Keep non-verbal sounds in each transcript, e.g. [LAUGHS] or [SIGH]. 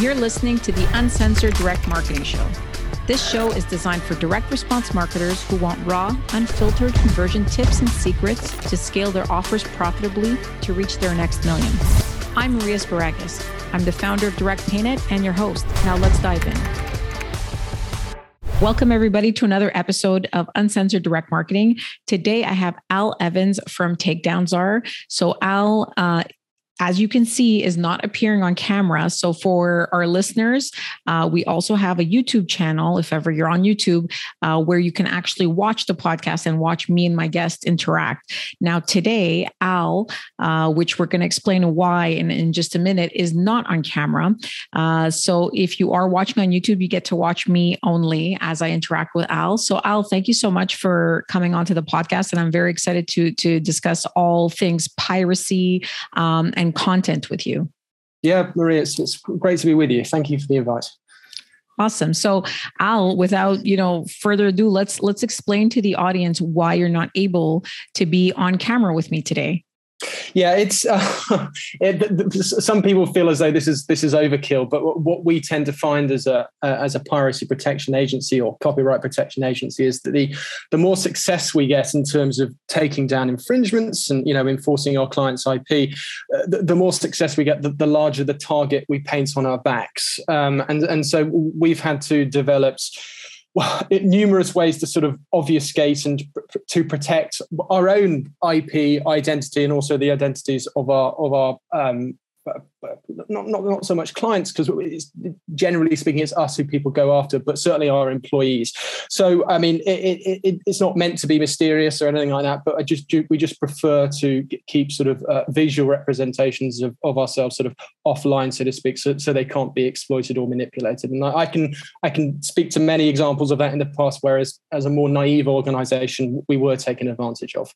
You're listening to the Uncensored Direct Marketing Show. This show is designed for direct response marketers who want raw, unfiltered conversion tips and secrets to scale their offers profitably to reach their next million. I'm Maria Sparagas. I'm the founder of DirectPayNet and your host. Now let's dive in. Welcome, everybody, to another episode of Uncensored Direct Marketing. Today, I have Al Evans from Takedown Czar. So, Al uh, as you can see, is not appearing on camera. So for our listeners, uh, we also have a YouTube channel, if ever you're on YouTube, uh, where you can actually watch the podcast and watch me and my guests interact. Now, today, Al, uh, which we're going to explain why in, in just a minute, is not on camera. Uh, so if you are watching on YouTube, you get to watch me only as I interact with Al. So Al, thank you so much for coming onto the podcast, and I'm very excited to to discuss all things piracy um, and content with you. Yeah, Maria, it's, it's great to be with you. Thank you for the invite. Awesome. So, Al, without you know further ado, let's let's explain to the audience why you're not able to be on camera with me today. Yeah, it's [LAUGHS] uh, it, some people feel as though this is this is overkill, but what we tend to find as a as a piracy protection agency or copyright protection agency is that the the more success we get in terms of taking down infringements and you know enforcing our clients' IP, uh, the, the, more success we get, the, the, larger the target we paint on our backs, um, and and so we've had to develop well, numerous ways to sort of obfuscate and pr- to protect our own IP identity and also the identities of our of our um, not not not so much clients because generally speaking it's us who people go after but certainly our employees. So i mean it, it, it, it's not meant to be mysterious or anything like that but i just we just prefer to keep sort of uh, visual representations of, of ourselves sort of offline so to speak so, so they can't be exploited or manipulated. And I, I can i can speak to many examples of that in the past whereas as a more naive organization we were taken advantage of.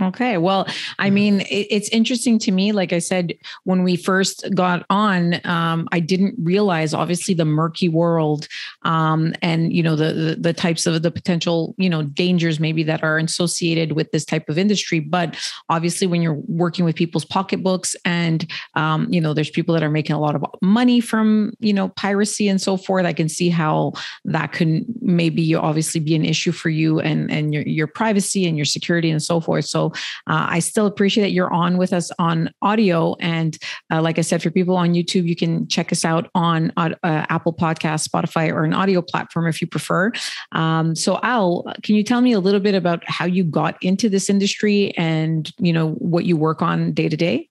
Okay well i mean it's interesting to me like i said when we first got on, um, I didn't realize obviously the murky world um, and you know the, the, the types of the potential you know dangers maybe that are associated with this type of industry. But obviously, when you're working with people's pocketbooks and um, you know there's people that are making a lot of money from you know piracy and so forth, I can see how that could maybe obviously be an issue for you and and your your privacy and your security and so forth. So uh, I still appreciate that you're on with us on audio and uh, like I said, for people on YouTube, you can check us out on uh, Apple Podcast, Spotify, or an audio platform if you prefer. Um, so, Al, can you tell me a little bit about how you got into this industry and you know what you work on day to day?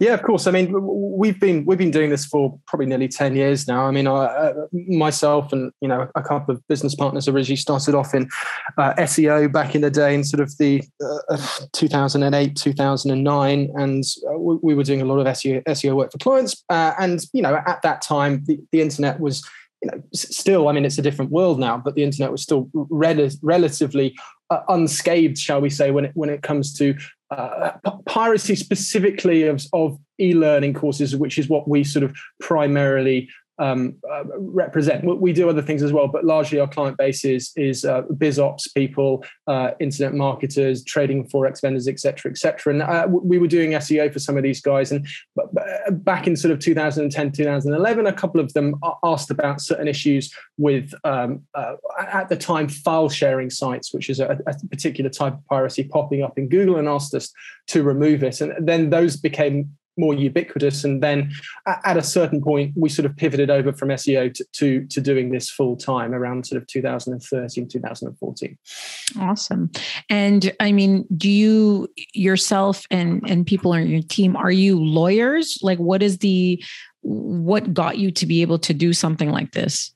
Yeah, of course. I mean, we've been we've been doing this for probably nearly ten years now. I mean, I, uh, myself and you know a couple of business partners originally started off in uh, SEO back in the day in sort of the uh, 2008 2009, and uh, we, we, were doing a lot of SEO SEO work for clients. Uh, and you know, at that time, the, the internet was you know, still, I mean, it's a different world now, but the internet was still rel- relatively uh, unscathed, shall we say, when it when it comes to uh, piracy specifically of, of e-learning courses, which is what we sort of primarily um, uh, represent. We do other things as well, but largely our client base is is uh, biz ops people, uh, internet marketers, trading forex vendors, etc., etc. And uh, we were doing SEO for some of these guys, and back in sort of 2010, 2011, a couple of them asked about certain issues with um, uh, at the time file sharing sites, which is a, a particular type of piracy popping up in Google, and asked us to remove it. And then those became more ubiquitous. And then at a certain point, we sort of pivoted over from SEO to, to, to doing this full time around sort of 2013, 2014. Awesome. And I mean, do you yourself and, and people on your team, are you lawyers? Like what is the, what got you to be able to do something like this?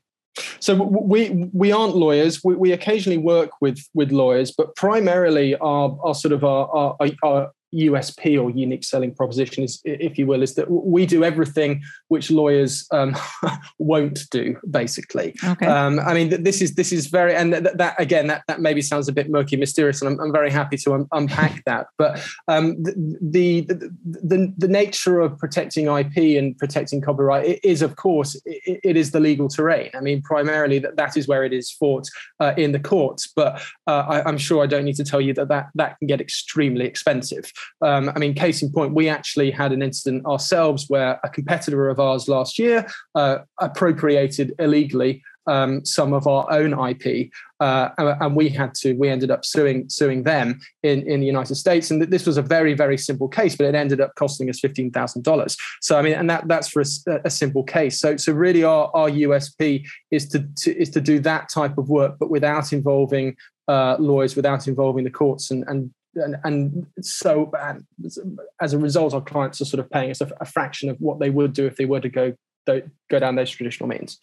So we we aren't lawyers. We, we occasionally work with with lawyers, but primarily our our sort of our, our, our USP or unique selling proposition is, if you will, is that we do everything which lawyers um, [LAUGHS] won't do. Basically, okay. Um, I mean, this is this is very, and that, that again, that, that maybe sounds a bit murky, mysterious, and I'm, I'm very happy to un- unpack [LAUGHS] that. But um, the, the, the the nature of protecting IP and protecting copyright is, of course, it, it is the legal terrain. I mean, primarily that that is where it is fought uh, in the courts. But uh, I, I'm sure I don't need to tell you that that that can get extremely expensive. Um, I mean, case in point, we actually had an incident ourselves where a competitor of ours last year uh, appropriated illegally um, some of our own IP, uh, and we had to. We ended up suing suing them in in the United States, and this was a very very simple case, but it ended up costing us fifteen thousand dollars. So I mean, and that that's for a, a, simple case. So so really, our our USP is to, to is to do that type of work, but without involving uh, lawyers, without involving the courts, and and and, and so and as a result, our clients are sort of paying us a, a, fraction of what they would do if they were to go go down those traditional means.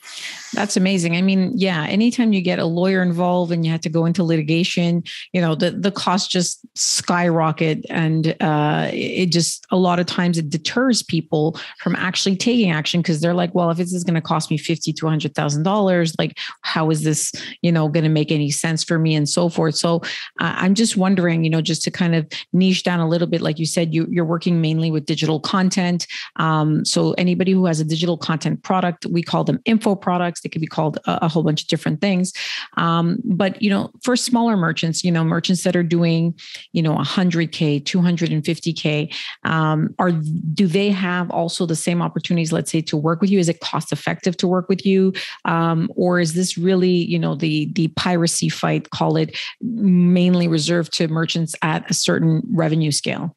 That's amazing. I mean, yeah, anytime you get a lawyer involved and you have to go into litigation, you know, the, the cost just skyrocket. And uh, it just, a lot of times it deters people from actually taking action because they're like, well, if this is going to cost me fifty to $100,000, like, how is this, you know, going to make any sense for me and so forth. So uh, I'm just wondering, you know, just to kind of niche down a little bit, like you said, you, you're working mainly with digital content. Um, so anybody who has a digital content product. We call them info products. They could be called a, a whole bunch of different things. Um, but you know, for smaller merchants, you know, merchants that are doing, you know, 100k, 250k, um, are do they have also the same opportunities? Let's say to work with you. Is it cost effective to work with you, um, or is this really, you know, the the piracy fight? Call it mainly reserved to merchants at a certain revenue scale.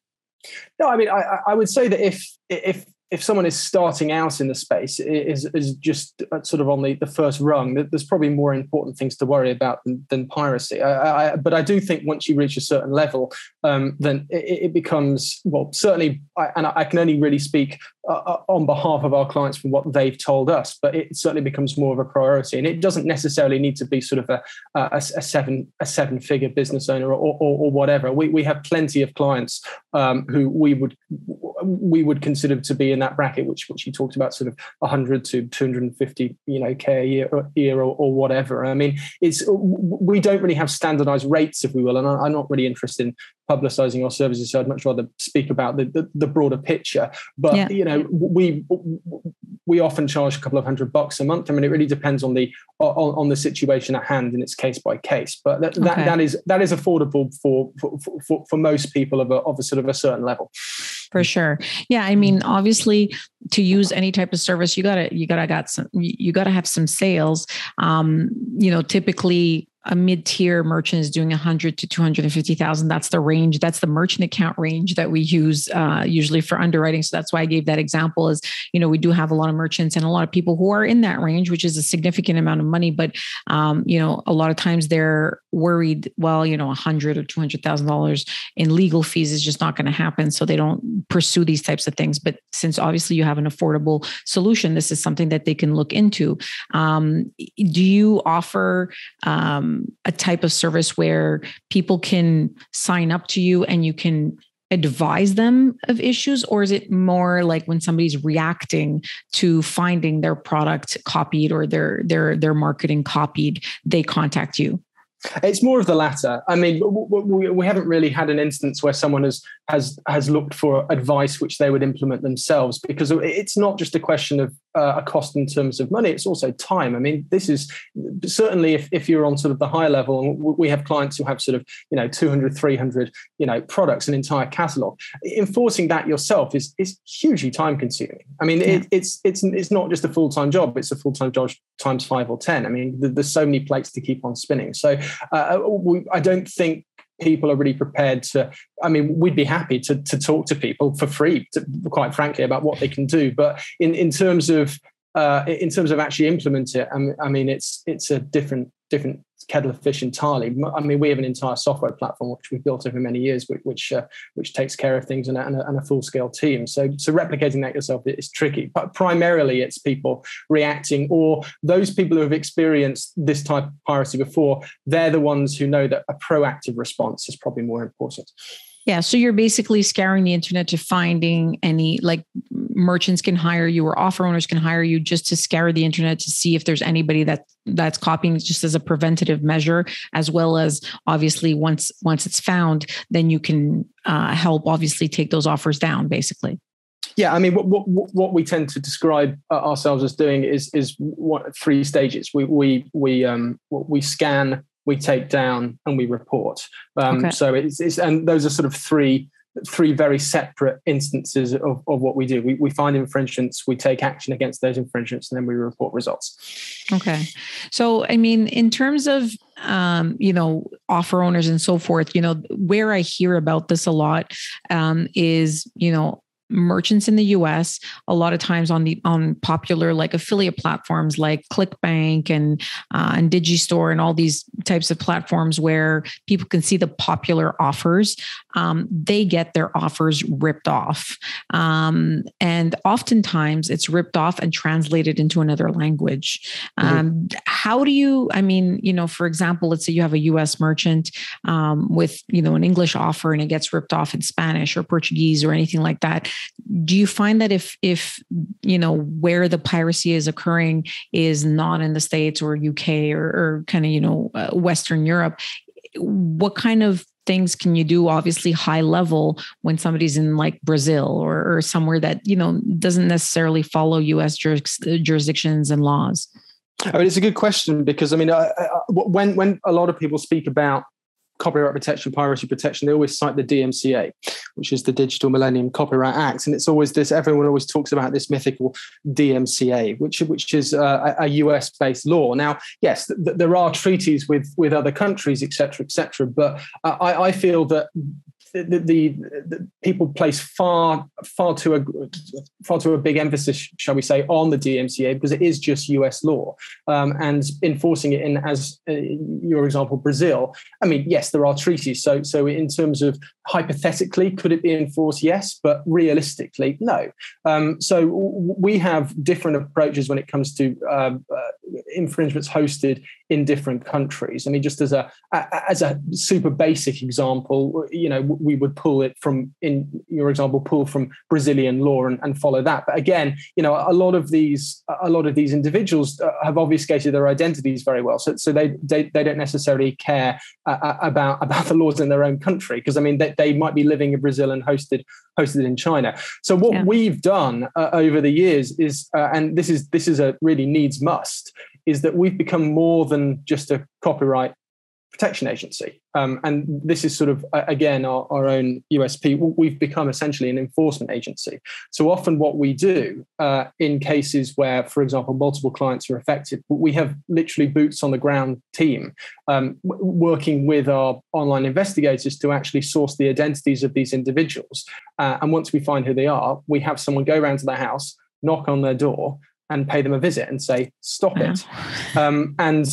No, I mean, I, I would say that if if if someone is starting out in the space is, is just uh, sort of on the, the first rung there's probably more important things to worry about than, than piracy. I, I, but i do think once you reach a certain level um, then it, it, becomes well certainly I, and i can only really speak uh, uh, on behalf of our clients from what they've told us but it certainly becomes more of a priority and it doesn't necessarily need to be sort of a, a, a seven a seven figure business owner or, or, or, whatever we, we have plenty of clients um, who we would we would consider to be in that bracket, which which you talked about, sort of 100 to 250, you know, k a year, or, year or, or, whatever. I mean, it's we don't really have standardized rates, if we will, and I'm not really interested in publicizing our services. So I'd much rather speak about the the, the broader picture. But yeah. you know, we we often charge a couple of hundred bucks a month. I mean, it really depends on the on, on the situation at hand, and it's case by case. But that, okay. that, that is that is affordable for for, for, for most people of a, of a sort of a certain level for sure yeah i mean obviously to use any type of service you gotta you gotta got some you gotta have some sales um you know typically a mid-tier merchant is doing 100 to 250,000 that's the range that's the merchant account range that we use uh, usually for underwriting. So that's why I gave that example is you know we do have a lot of merchants and a lot of people who are in that range which is a significant amount of money. But um, you know a lot of times they're worried well you know 100 or 200,000 dollars in legal fees is just not going to happen. So they don't pursue these types of things. But since obviously you have an affordable solution this is something that they can look into. Um, do you offer um, Um, a type of service where people can sign up to you and you can advise them of issues or is it more like when somebody's reacting to finding their product copied or their their their marketing copied they contact you it's more of the latter. I mean, we, we haven't really had an instance where someone has has has looked for advice which they would implement themselves because it's not just a question of uh, a cost in terms of money; it's also time. I mean, this is certainly if, if you're on sort of the high level, and we have clients who have sort of you know 200, 300 you know products, an entire catalog. Enforcing that yourself is is hugely time consuming. I mean, yeah. it, it's it's it's not just a full time job; it's a full time job times five or ten. I mean, there's so many plates to keep on spinning. So uh, we, I don't think people are really prepared to i mean we'd be happy to, to talk to people for free to, quite frankly about what they can do. But in, in terms of uh, in terms of actually implement it I mean it's it's a different different kettle of fish entirely. I mean, we have an entire software platform which we've built over many years, which which, uh, which takes care of things and a, and a, full scale team. So so replicating that yourself is tricky. But primarily, it's people reacting, or those people who have experienced this type of piracy before. They're the ones who know that a proactive response is probably more important. Yeah. So you're basically scouring the internet to finding any like merchants can hire you or offer owners can hire you just to scour the internet to see if there's anybody that that's copying just as a preventative measure, as well as obviously once once it's found, then you can uh, help obviously take those offers down basically. Yeah, I mean, what, what, what we tend to describe uh, ourselves as doing is is what, three stages. We we we um we scan we take down and we report. Um, okay. So it's, it's, and those are sort of three three very separate instances of, of what we do. We, we find infringements, we take action against those infringements, and then we report results. Okay. So, I mean, in terms of, um, you know, offer owners and so forth, you know, where I hear about this a lot um, is, you know, merchants in the US a lot of times on the on popular like affiliate platforms like ClickBank and uh, and Digistore and all these types of platforms where people can see the popular offers um, they get their offers ripped off. Um, and oftentimes it's ripped off and translated into another language. Mm-hmm. um, how do you I mean you know for example let's say you have a US merchant um, with you know an English offer and it gets ripped off in Spanish or Portuguese or anything like that do you find that if if you know where the piracy is occurring is not in the states or uk or, or kind of you know uh, western europe what kind of things can you do obviously high level when somebody's in like brazil or, or somewhere that you know doesn't necessarily follow us juris, jurisdictions and laws? I mean, it's a good question because I mean, I, I, when when a lot of people speak about copyright protection, piracy protection, they always cite the DMCA, which is the Digital Millennium Copyright Act, and it's always this. Everyone always talks about this mythical DMCA, which which is uh, a US based law. Now, yes, th- there are treaties with with other countries, etc., etc. but I, I feel that the, the, the, people place far far too a far too a big emphasis, shall we say, on the DMCA because it is just U.S. law um, and enforcing it in, as uh, your example, Brazil. I mean, yes, there are treaties. So so in terms of hypothetically, could it be enforced? Yes, but realistically, no. Um, so we have different approaches when it comes to uh, uh, infringements hosted in different countries. I mean, just as a as a super basic example, you know, we would pull it from in your example, pull from Brazilian law and, and follow that. But again, you know, a lot of these a lot of these individuals uh, have obfuscated their identities very well, so so they they, they don't necessarily care uh, uh about about the laws in their own country because I mean they, they might be living in Brazil and hosted hosted in China. So what yeah. we've done uh, over the years is, uh, and this is this is a really needs must, is that we've become more than just a copyright protection agency. Um, and this is sort of, again, our, our, own USP. We've become essentially an enforcement agency. So often, what we do uh, in cases where, for example, multiple clients are affected, we have literally boots on the ground team um, working with our online investigators to actually source the identities of these individuals. Uh, and once we find who they are, we have someone go around to their house, knock on their door, and pay them a visit and say stop it. Um, and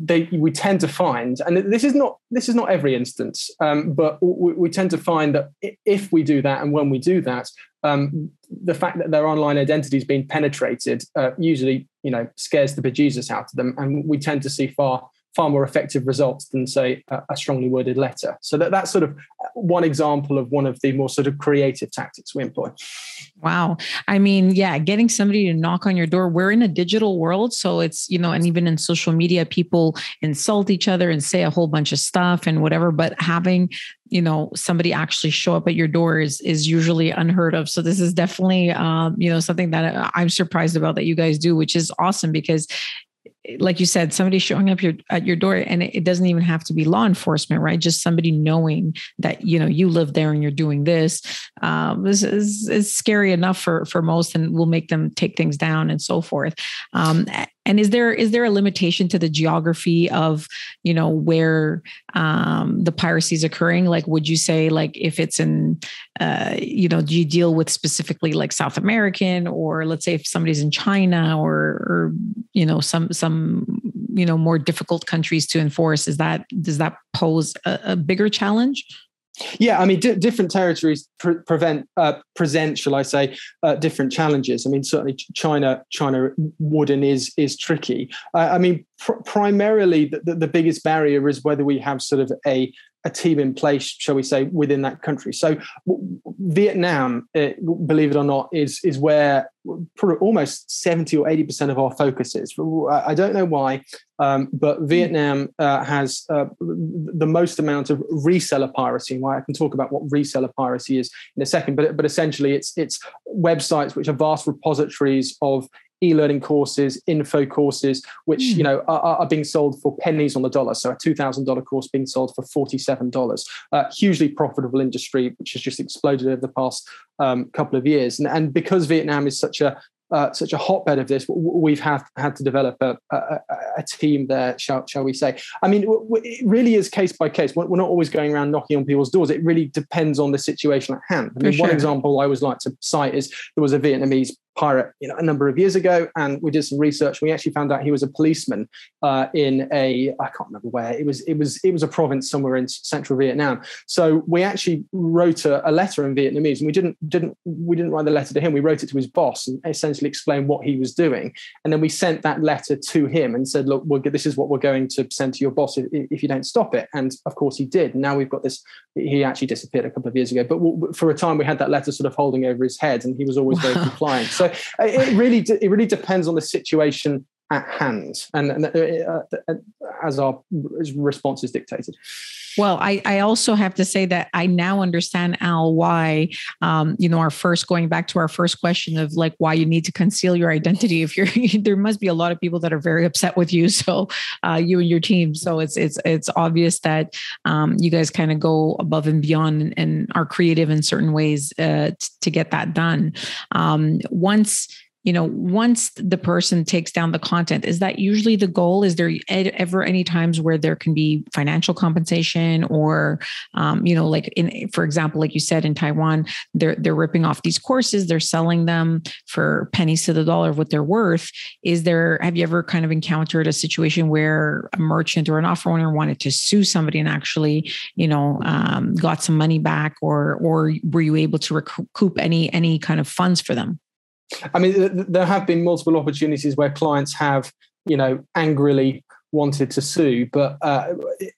they we tend to find and this is not this is not every instance um, but we, we, tend to find that if we do that and when we do that um, the fact that their online identity is being penetrated uh, usually you know scares the bejesus out of them and we tend to see far far more effective results than say a, a strongly worded letter so that that's sort of one example of one of the more sort of creative tactics we employ Wow. I mean, yeah, getting somebody to knock on your door. We're in a digital world. So it's, you know, and even in social media, people insult each other and say a whole bunch of stuff and whatever. But having, you know, somebody actually show up at your door is is usually unheard of. So this is definitely um, you know, something that I'm surprised about that you guys do, which is awesome because like you said, somebody showing up your at your door, and it, it, doesn't even have to be law enforcement, right? Just somebody knowing that you know you live there and you're doing this. Um, is, is scary enough for for most, and will make them take things down and so forth. Um, and is there is there a limitation to the geography of you know where um, the piracy is occurring? Like, would you say like if it's in uh, you know do you deal with specifically like South American or let's say if somebody's in China or or you know some some you know more difficult countries to enforce? Is that does that pose a, a bigger challenge? Yeah, I mean, d- different territories pre- prevent uh, present, shall I say, uh, different challenges. I mean, certainly China, China would and is is tricky. Uh, I mean, pr- primarily the, the biggest barrier is whether we have sort of a a team in place, shall we say, within that country. So Vietnam, uh, believe it or not, is is where almost seventy or eighty percent of our focus is. I don't know why, um, but. Vietnam uh, has uh, the most amount of reseller piracy. Why I can talk about what reseller piracy is in a second, but but essentially it's it's websites which are vast repositories of e-learning courses, info courses, which mm. you know are, are, being sold for pennies on the dollar. So a two thousand dollar course being sold for forty seven dollars. Uh, hugely profitable industry, which has just exploded over the past um, couple of years. And, and because Vietnam is such a uh, such a hotbed of this, we've have had to develop a, a, a team there, shall, shall, we say? I mean, it really is case by case. We're not always going around knocking on people's doors. It really depends on the situation at hand. I mean, sure. one example I always like to cite is there was a Vietnamese pirate you know a number of years ago and we did some research and we actually found out he was a policeman uh, in a i can't remember where it was it was it was a province somewhere in central vietnam. So we actually wrote a, a, letter in vietnamese and we didn't didn't we didn't write the letter to him we wrote it to his boss and essentially explained what he was doing. And then we sent that letter to him and said look we'll, this is what we're going to send to your boss if, if you don't stop it. And of course he did. Now we've got this he actually disappeared a couple of years ago but for a time we had that letter sort of holding over his head and he was always very [LAUGHS] compliant. So uh, it really it really depends on the situation at hand, and, and uh, uh, as our response is dictated. Well, I, I also have to say that I now understand Al why um, you know our first going back to our first question of like why you need to conceal your identity if you're [LAUGHS] there must be a lot of people that are very upset with you. [LAUGHS] So uh, you and your team. So it's it's it's obvious that um, you guys kind of go above and beyond and, and are creative in certain ways uh, t- to get that done. Um, once you know once the person takes down the content is that usually the goal? Is there ever any times where there can be financial compensation or um, you know like in for example like you said in taiwan they're they're ripping off these courses they're selling them for pennies to the dollar of what they're worth. Is there have you ever kind of encountered a situation where a merchant or an offer owner wanted to sue somebody and actually you know um, got some money back or or were you able to recoup any any kind of funds for them I mean, there have been multiple opportunities where clients have, you know, angrily wanted to sue, but uh,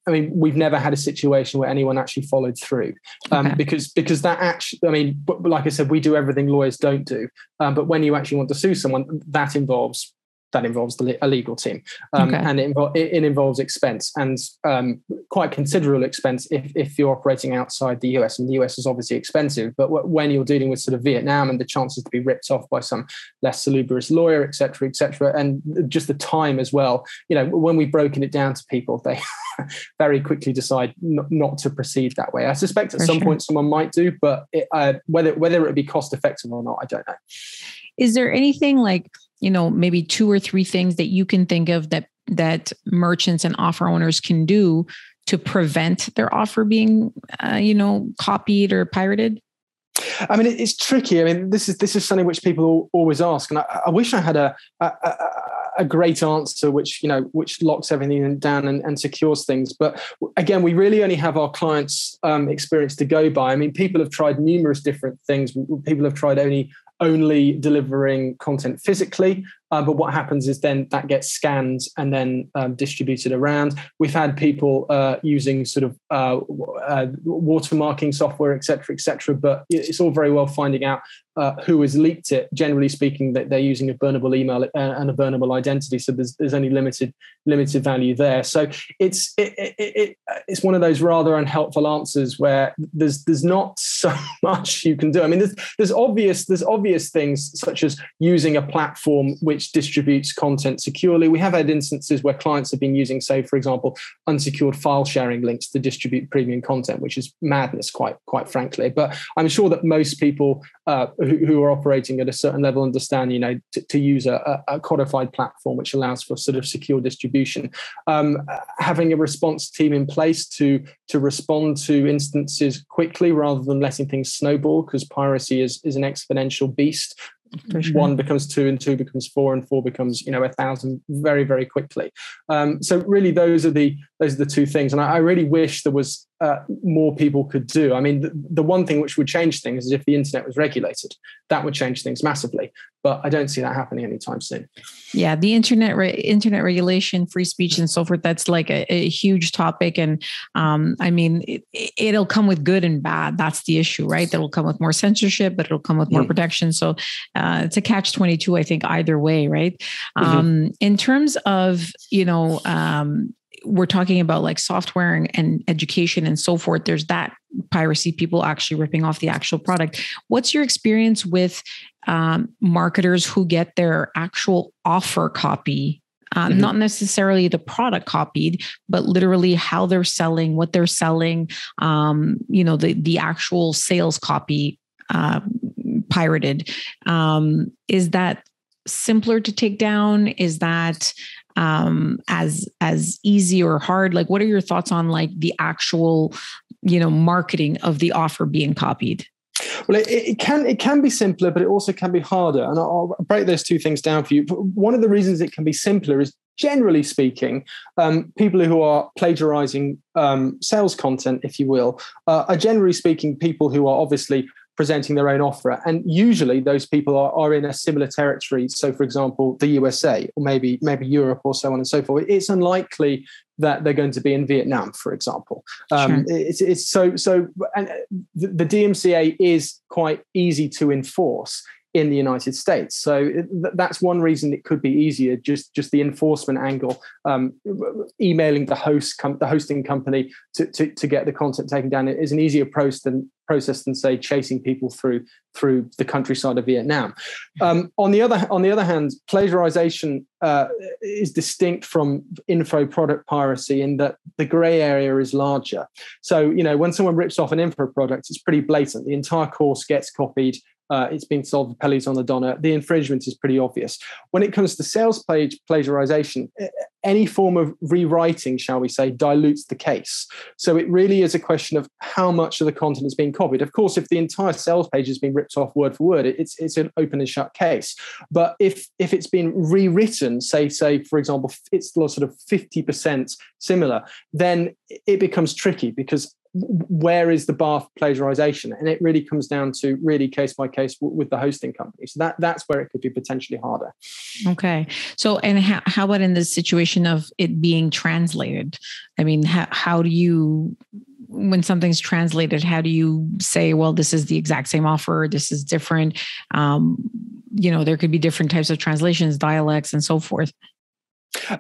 I mean, we've never had a situation where anyone actually followed through, um, okay. because because that actually, I mean, like I said, we do everything lawyers don't do, um, but when you actually want to sue someone, that involves that involves the, a legal team, um, okay. and it, it, it, involves expense and um, quite considerable expense if, if you're operating outside the US. And the US is obviously expensive, but when you're dealing with sort of Vietnam and the chances to be ripped off by some less salubrious lawyer, et cetera, et cetera, and just the time as well. You know, when we've broken it down to people, they [LAUGHS] very quickly decide n- not to proceed that way. I suspect at For some sure. point someone might do, but it, uh, whether whether it would be cost effective or not, I don't know. Is there anything like you know maybe two or three things that you can think of that that merchants and offer owners can do to prevent their offer being uh, you know copied or pirated I mean, it's tricky. I mean, this is this is something which people always ask, and I, I wish I had a, a, a great answer which you know which locks everything down and, and secures things. But again, we really only have our clients' um, experience to go by. I mean, people have tried numerous different things. People have tried only only delivering content physically. Uh, but what happens is then that gets scanned and then um, distributed around. We've had people uh, using sort of uh, uh watermarking software, et cetera, et cetera. But it's all very well finding out uh, who has leaked it. Generally speaking, that they're using a burnable email uh, and a burnable identity, so there's there's only limited limited value there. So it's it, it, it, it's one of those rather unhelpful answers where there's there's not [LAUGHS] so much you can do. I mean, there's there's obvious there's obvious things such as using a platform which distributes content securely. We have had instances where clients have been using, say, for example, unsecured file sharing links to distribute premium content, which is madness, quite quite frankly. But I'm sure that most people uh, who, who, are operating at a certain level understand, you know, to, to use a, a, codified platform which allows for sort of secure distribution. Um, having a response team in place to to respond to instances quickly rather than letting things snowball, because piracy is is an exponential beast sure. one becomes two and two becomes four and four becomes you know a thousand very very quickly um, so really those are the those are the two things and I, I really wish there was uh, more people could do. I mean, the, the, one thing which would change things is if the internet was regulated. That would change things massively. But I don't see that happening anytime soon. Yeah, the internet re- internet regulation, free speech, and so forth. That's like a, a huge topic, and um, I mean, it, will come with good and bad. That's the issue, right? That'll come with more censorship, but it'll come with more mm. protection. So uh, it's a catch twenty two. I think either way, right? Mm-hmm. Um, in terms of you know. Um, we're talking about like software and, and education and so forth, there's that piracy, people actually ripping off the actual product. What's your experience with um, marketers who get their actual offer copy uh, mm-hmm. not necessarily the product copied, but literally how they're selling, what they're selling, um, you know, the the actual sales copy uh, pirated. Um, is that simpler to take down? Is that um, as as easy or hard? Like, what are your thoughts on like the actual, you know, marketing of the offer being copied? Well, it, it, can it can be simpler, but it also can be harder. And I'll break those two things down for you. One of the reasons it can be simpler is generally speaking, um, people who are plagiarizing um, sales content, if you will, uh, are generally speaking people who are obviously presenting their own offer. And usually those people are, are in a similar territory. So, for example, the USA or maybe maybe Europe or so on and so forth. It's unlikely that they're going to be in Vietnam, for example. Um, sure. it's, it's so so, and the, the DMCA is quite easy to enforce in the United States. So that's one reason it could be easier. Just just the enforcement angle, um, emailing the host, com- the hosting company to, to, to get the content taken down is an easier process than process than say chasing people through through the countryside of Vietnam. Um, on the other on the other hand, plagiarization uh, is distinct from info product piracy in that the grey area is larger. So you know when someone rips off an info product, it's pretty blatant. The entire course gets copied uh, it's been sold for pennies on the dollar. The infringement is pretty obvious. When it comes to sales page plagiarization, any form of rewriting, shall we say, dilutes the case. So it really is a question of how much of the content is being copied. Of course, if the entire sales page has been ripped off word for word, it's it's an open and shut case. But if if it's been rewritten, say say for example, it's sort of fifty percent similar, then it becomes tricky because where is the bar for plagiarization? And it really comes down to really case by case with the hosting company so that that's where it could be potentially harder. Okay. So and how, how about in the situation of it being translated? I mean how, how do you when something's translated how do you say well this is the exact same offer this is different? Um, you know there could be different types of translations dialects and so forth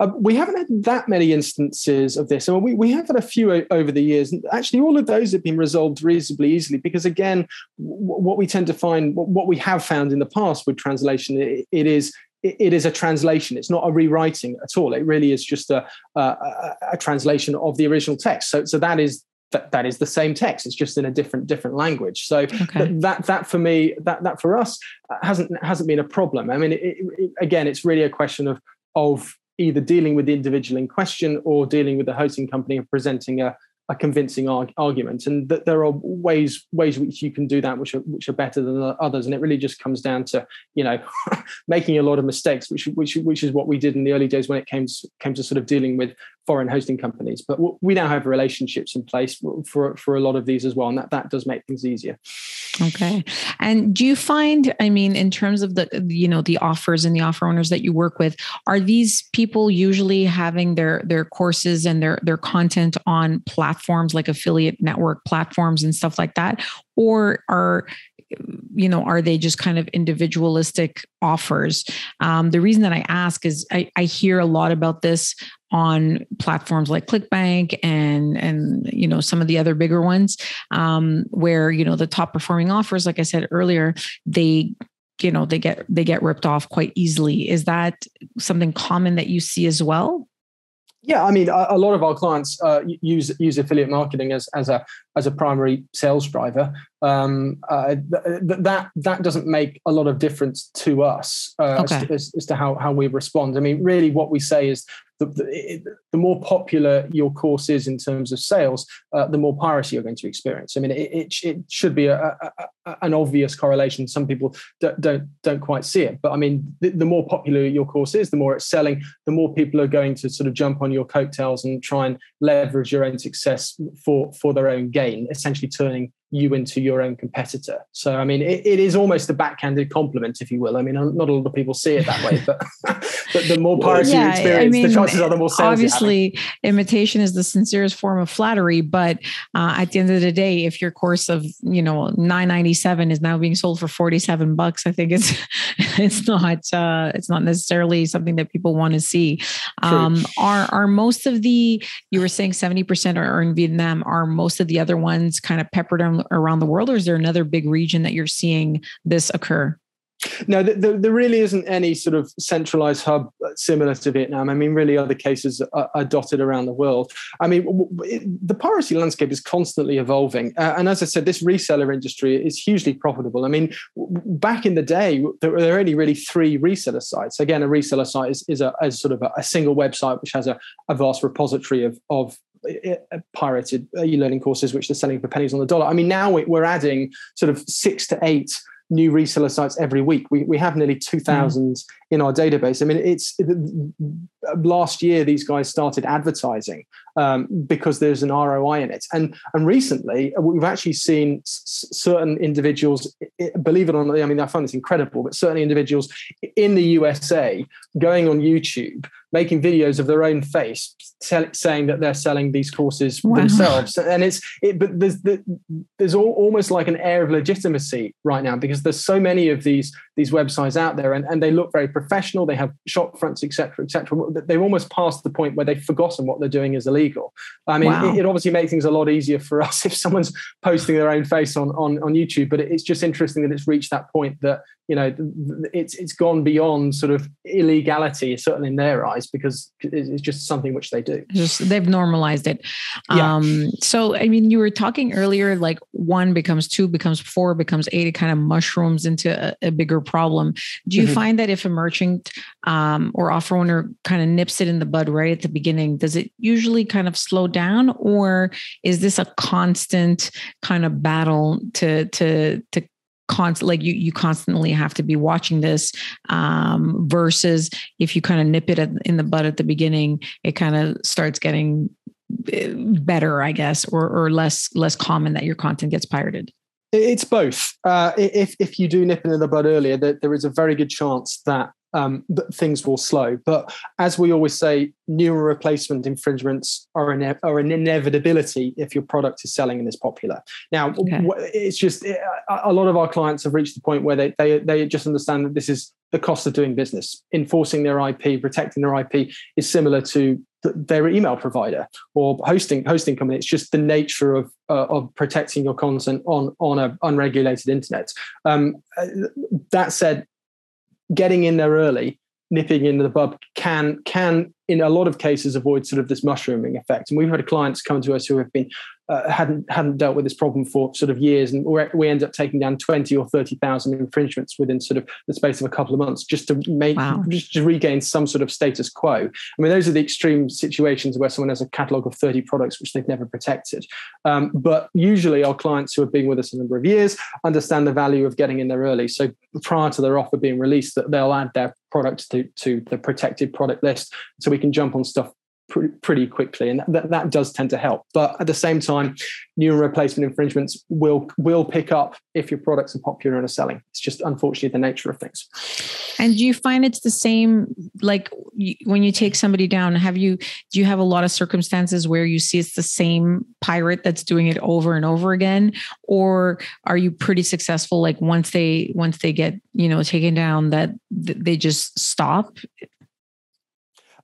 uh, we haven't had that many instances of this. I mean, we, we have had a few over the years. And actually, all of those have been resolved reasonably easily because, again, w- what we tend to find, what we have found in the past with translation, it, it is it is a translation. It's not a rewriting at all. It really is just a, a, a translation of the original text. So, so that is that, that is the same text. It's just in a different different language. So okay. that that for me, that that for us uh, hasn't hasn't been a problem. I mean, it, it, again, it's really a question of of either dealing with the individual in question or dealing with the hosting company and presenting a, a convincing arg- argument. And that there are ways ways which you can do that which are which are better than others. And it really just comes down to you know [LAUGHS] making a lot of mistakes which which which is what we did in the early days when it came to, came to sort of dealing with foreign hosting companies. But we now have relationships in place for for a lot of these as well, and that that does make things easier. Okay. And do you find, I mean, in terms of the you know the offers and the offer owners that you work with, are these people usually having their their courses and their their content on platforms like affiliate network platforms and stuff like that, or are you know are they just kind of individualistic offers um, the reason that i ask is I, I hear a lot about this on platforms like clickbank and and you know some of the other bigger ones um, where you know the top performing offers like i said earlier they you know they get they get ripped off quite easily is that something common that you see as well yeah, I mean, a, a lot of our clients uh, use use affiliate marketing as as a as a primary sales driver. Um, uh, th- that that doesn't make a lot of difference to us uh, okay. as, to, as, as, to how how we respond. I mean, really, what we say is the, the, the more popular your course is in terms of sales, uh, the more piracy you're going to experience. I mean, it, it, it should be a, a, a, an obvious correlation. Some people don't, don't, don't quite see it, but I mean, the, the, more popular your course is, the more it's selling, the more people are going to sort of jump on your coattails and try and leverage your own success for for their own gain, essentially turning you into your own competitor. So, I mean, it, it is almost a backhanded compliment, if you will. I mean, not a lot of people see it that way, but, [LAUGHS] but the more piracy well, yeah, you experience, I mean, the chances are the more sales. Obviously, imitation is the sincerest form of flattery, but uh, at the end of the day, if your course of you know nine ninety seven is now being sold for forty seven bucks, I think it's [LAUGHS] it's not uh, it's not necessarily something that people want to see. Um, are are most of the you were saying seventy percent are in Vietnam? Are most of the other ones kind of peppered around the world, or is there another big region that you're seeing this occur? No, there, there, really isn't any sort of centralized hub similar to Vietnam. I mean, really, other cases are, are dotted around the world. I mean, the piracy landscape is constantly evolving. Uh, and as I said, this reseller industry is hugely profitable. I mean, back in the day, there were only really three reseller sites. Again, a reseller site is, is, a, is sort of a, a, single website which has a, a vast repository of, of uh, pirated e-learning courses which they're selling for pennies on the dollar. I mean, now we're adding sort of six to eight new reseller sites every week. We, we have nearly 2,000 mm. in our database. I mean, it's it, last year these guys started advertising um, because there's an ROI in it. And, and recently we've actually seen s- certain individuals, believe it or not, I mean, I find this incredible, but certainly individuals in the USA going on YouTube making videos of their own face tell, saying that they're selling these courses wow. themselves and it's it but there's there's all, almost like an air of legitimacy right now because there's so many of these these websites out there and, and they look very professional they have shop fronts etc etc they've almost passed the point where they've forgotten what they're doing is illegal i mean wow. it, it, obviously makes things a lot easier for [LAUGHS] us if someone's posting their own face on on, on youtube but it's just interesting that it's reached that point that you know it's it's gone beyond sort of illegality certainly in their eyes because it's just something which they do just they've normalized it yeah. um so i mean you were talking earlier like one becomes two becomes four becomes eight it kind of mushrooms into a, a bigger problem do you mm-hmm. find that if a merchant um, or offer owner kind of nips it in the bud right at the beginning does it usually kind of slow down or is this a constant kind of battle to to to constant like you you constantly have to be watching this um, versus if you kind of nip it at, in the bud at the beginning it kind of starts getting eh, better i guess or or less less common that your content gets pirated? It's both. Uh, if if you do nip it in the bud earlier there, there is a very good chance that um, things will slow. But as we always say, new and replacement infringements are an, are an inevitability if your product is selling and is popular. Now, okay. it's just a lot of our clients have reached the point where they, they, they just understand that this is the cost of doing business. Enforcing their IP, protecting their IP is similar to their email provider or hosting hosting company. It's just the nature of uh, of protecting your content on on an unregulated internet. Um, uh, that said, getting in there early, nipping into the bud can can in a lot of cases avoid sort of this mushrooming effect. And we've had clients come to us who have been uh, hadn't hadn't dealt with this problem for sort of years, and we end up taking down twenty or thirty thousand infringements within sort of the space of a couple of months, just to make wow. just to regain some sort of status quo. I mean, those are the extreme situations where someone has a catalog of thirty products which they've never protected. Um, but usually, our clients who have been with us a number of years understand the value of getting in there early. So prior to their offer being released, that they'll add their product to, to the protected product list, so we can jump on stuff pretty quickly, and that, that does tend to help. But at the same time, new replacement infringements will will pick up if your products are popular and are selling. It's just unfortunately the nature of things. And do you find it's the same? Like when you take somebody down, have you do you have a lot of circumstances where you see it's the same pirate that's doing it over and over again, or are you pretty successful? Like once they once they get you know taken down, that they just stop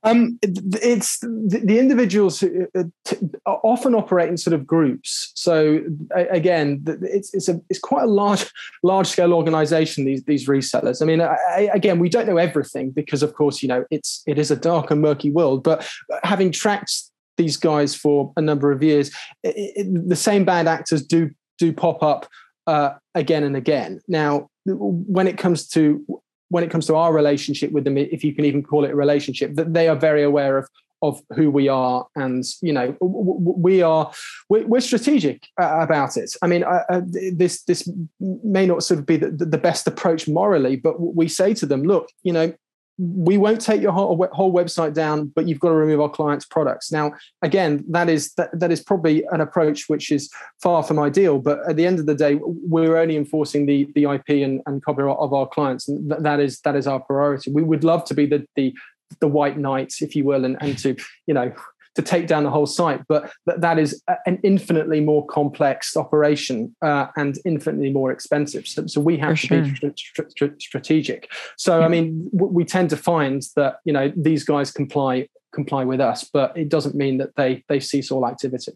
um, it's the, individuals uh, t- often operate in sort of groups. So again, it's it's a it's quite a large large scale organization. These these resellers. I mean, I, again, we don't know everything because, of course, you know, it's it is a dark and murky world. But having tracked these guys for a number of years, it, it, the same bad actors do do pop up uh, again and again. Now, when it comes to when it comes to our relationship with them, if you can even call it a relationship, that they are very aware of of who we are and you know we are we're strategic uh, about it. I mean uh, uh, this this may not sort of be the, the best approach morally but we say to them look you know we won't take your whole, whole website down, but you've got to remove our clients' products. Now, again, that is that, that is probably an approach which is far from ideal. But at the end of the day, we're only enforcing the the IP and, and copyright of our clients, and that is that is our priority. We would love to be the the the white knight, if you will, and, and to you know to take down the whole site. But that, that is an infinitely more complex operation uh, and infinitely more expensive. So, so we have For to sure. be strategic. So, yeah. I mean, we tend to find that, you know, these guys comply comply with us but it doesn't mean that they they cease all activity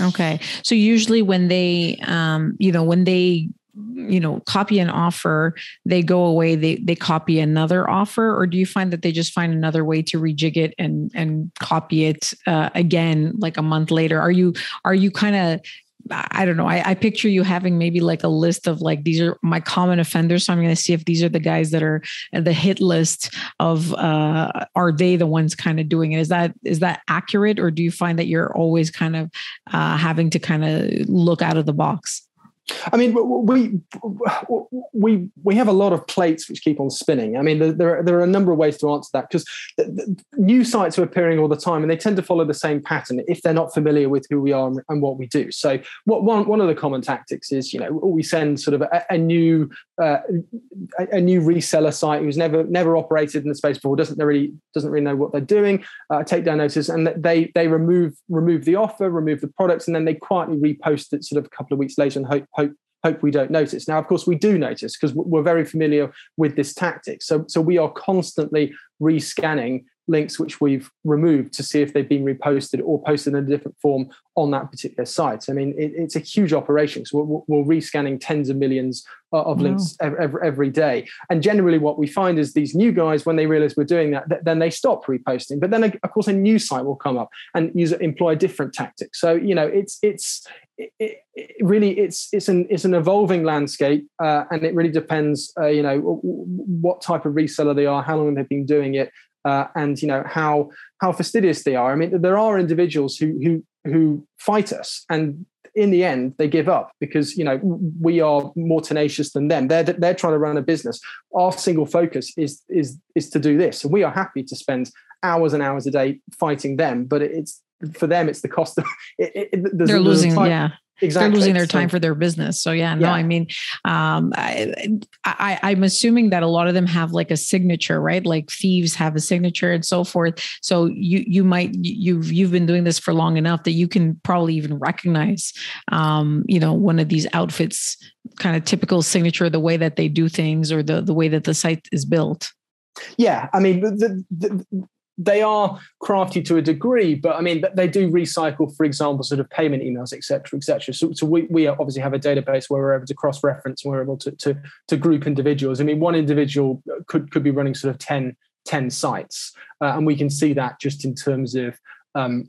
okay so usually when they um you know when they you know copy an offer they go away they they copy another offer or do you find that they just find another way to rejig it and and copy it uh, again like a month later are you are you kind of I don't know. I, I, picture you having maybe like a list of like these are my common offenders. So I'm going to see if these are the guys that are the hit list of uh, are they the ones kind of doing it? Is that is that accurate, or do you find that you're always kind of uh, having to kind of look out of the box? I mean, we we we have a lot of plates which keep on spinning. I mean, there are, there are a number of ways to answer that because new sites are appearing all the time, and they tend to follow the same pattern if they're not familiar with who we are and what we do. So, what one one of the common tactics is, you know, we send sort of a, a new uh, a, a, new reseller site who's never never operated in the space before, doesn't really doesn't really know what they're doing. Uh, take down notice, and they they remove remove the offer, remove the products, and then they quietly repost it sort of a couple of weeks later and hope hope hope we don't notice. Now, of course, we do notice because we're very familiar with this tactic. So, so we are constantly rescanning links which we've removed to see if they've been reposted or posted in a different form on that particular site. I mean, it, it's a huge operation. So we're, we're rescanning tens of millions of wow. links every, every day. And generally, what we find is these new guys, when they realize we're doing that, th- then they stop reposting. But then, of course, a new site will come up and use employ a different tactic. So you know, it's it's it, it really it's it's an it's an evolving landscape, uh, and it really depends. Uh, you know, what type of reseller they are, how long they've been doing it, uh, and you know how how fastidious they are. I mean, there are individuals who who who fight us, and in the end they give up because you know we are more tenacious than them. They're they're trying to run a business. Our single focus is is is to do this, and we are happy to spend hours and hours a day fighting them. But it's for them, it's the cost of [LAUGHS] it. it they're losing. Yeah, exactly. They're losing their time so, for their business. So yeah, no, yeah. I mean, um, I, I, I'm assuming that a lot of them have like a signature, right? Like thieves have a signature and so forth. So you you might you've you've been doing this for long enough that you can probably even recognize, um, you know, one of these outfits kind of typical signature, the way that they do things or the the way that the site is built. Yeah, I mean, the, the, they are crafty to a degree, but I mean, they do recycle, for example, sort of payment emails, et cetera, et cetera. So, so we, we obviously have a database where we're able to cross reference and we're able to, to, to group individuals. I mean, one individual could, could be running sort of 10, 10 sites. Uh, and we can see that just in terms of um,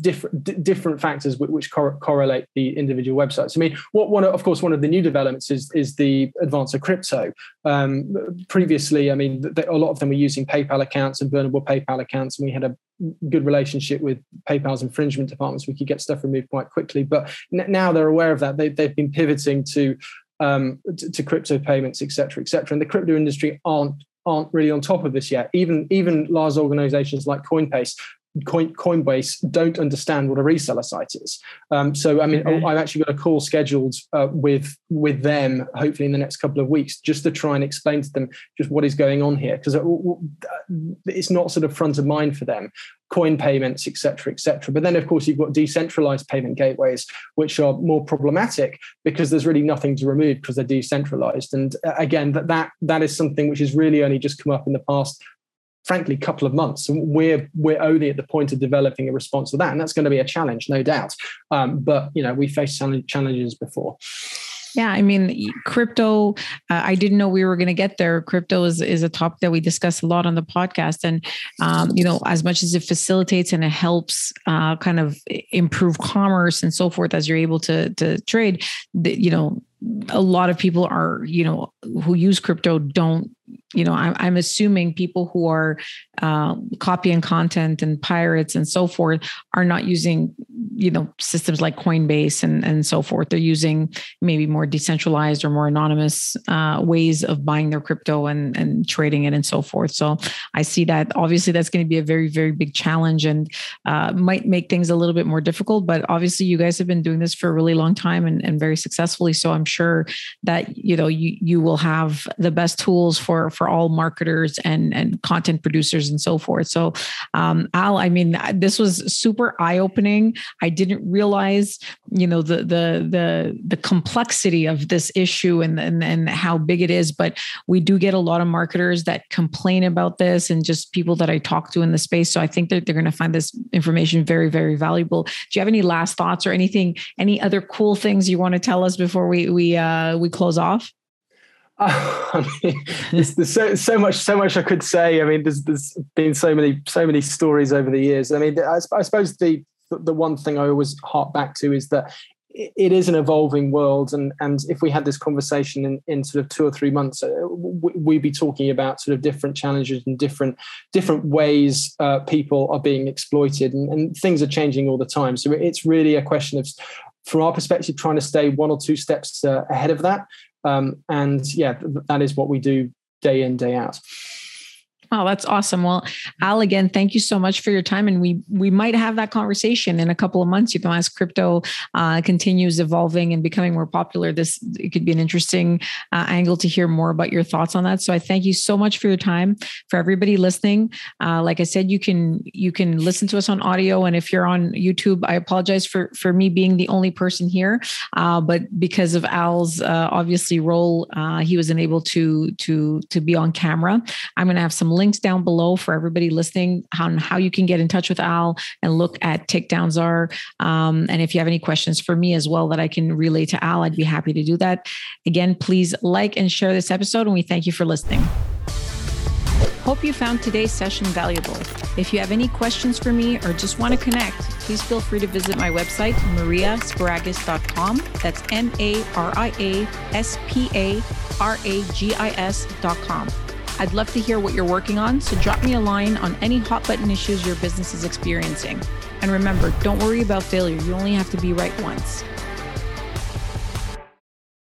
different different factors which cor- correlate the individual websites. I mean, what one of course one of the new developments is is the advance of crypto. Um, previously, I mean, a lot of them were using PayPal accounts and burnable PayPal accounts, and we had a good relationship with PayPal's infringement departments. We could get stuff removed quite quickly, but n- now they're aware of that. They, they've been pivoting to um, to, to crypto payments, et cetera, et cetera. And the crypto industry aren't aren't really on top of this yet. Even even large organizations like Coinbase Coin, Coinbase don't understand what a reseller site is. Um, so, I mean, okay. I've actually got a call scheduled uh, with with them, hopefully in the next couple of weeks, just to try and explain to them just what is going on here, because it, it's not sort of front of mind for them. CoinPayments, etc., etc. But then, of course, you've got decentralized payment gateways, which are more problematic because there's really nothing to remove because they're decentralized. And uh, again, that that that is something which has really only just come up in the past frankly couple of months and we're we're only at the point of developing a response to that and that's going to be a challenge no doubt um, but you know we faced challenges before yeah, I mean, crypto. Uh, I didn't know we were going to get there. Crypto is is a topic that we discuss a lot on the podcast, and um, you know, as much as it facilitates and it helps uh, kind of improve commerce and so forth, as you're able to to trade, the, you know, a lot of people are you know who use crypto don't you know i'm, I'm assuming people who are uh, copying content and pirates and so forth are not using you know systems like coinbase and, and so forth. They're using maybe more decentralized or more anonymous uh, ways of buying their crypto and, and trading it and so forth. So i see that obviously that's going to be a very very big challenge and uh, might make things a little bit more difficult but obviously you guys have been doing this for a really long time and, and very successfully. So i'm sure that you know you you will have the best tools for for all marketers and and content producers and so forth so um, al i mean this was super eye-opening i I didn't realize, you know, the the the the complexity of this issue and and and how big it is. But we do get a lot of marketers that complain about this, and just people that I talk to in the space. So I think that they're going to find this information very very valuable. Do you have any last thoughts or anything? Any other cool things you want to tell us before we we uh, we close off? [LAUGHS] I mean, there's, there's, so, so much, so much I could say. I mean, there's, there's been so many, so many stories over the years. I mean, I, I suppose the, the one thing I always hark back to is that it is an evolving world and and if we had this conversation in, in sort of two or three months uh, we'd be talking about sort of different challenges and different different ways uh, people are being exploited and, and, things are changing all the time so it's really a question of from our perspective trying to stay one or two steps uh, ahead of that um, and yeah, th- that is what we do day in, day out. Oh, that's awesome. Well, Al, again, thank you so much for your time. And we we might have that conversation in a couple of months. You know, as crypto uh, continues evolving and becoming more popular, this it could be an interesting uh, angle to hear more about your thoughts on that. So I thank you so much for your time. For everybody listening, uh, like I said, you can you can listen to us on audio, and if you're on YouTube, I apologize for for me being the only person here, uh, but because of Al's uh, obviously role, uh, he was unable to to to be on camera. I'm going to have some links down below for everybody listening on how you can get in touch with Al and look at takedowns are. Um, and if you have any questions for me as well that I can relay to Al, I'd be happy to do that. Again, please like and share this episode, and we thank you for listening. Hope you found today's session valuable. If you have any questions for me or just want to connect, please feel free to visit my website, mariasparagis.com. That's M A R I A S P A R A G I S.com. I'd love to hear what you're working on, so drop me a line on any hot button issues your business is experiencing. And remember, don't worry about failure, you only have to be right once.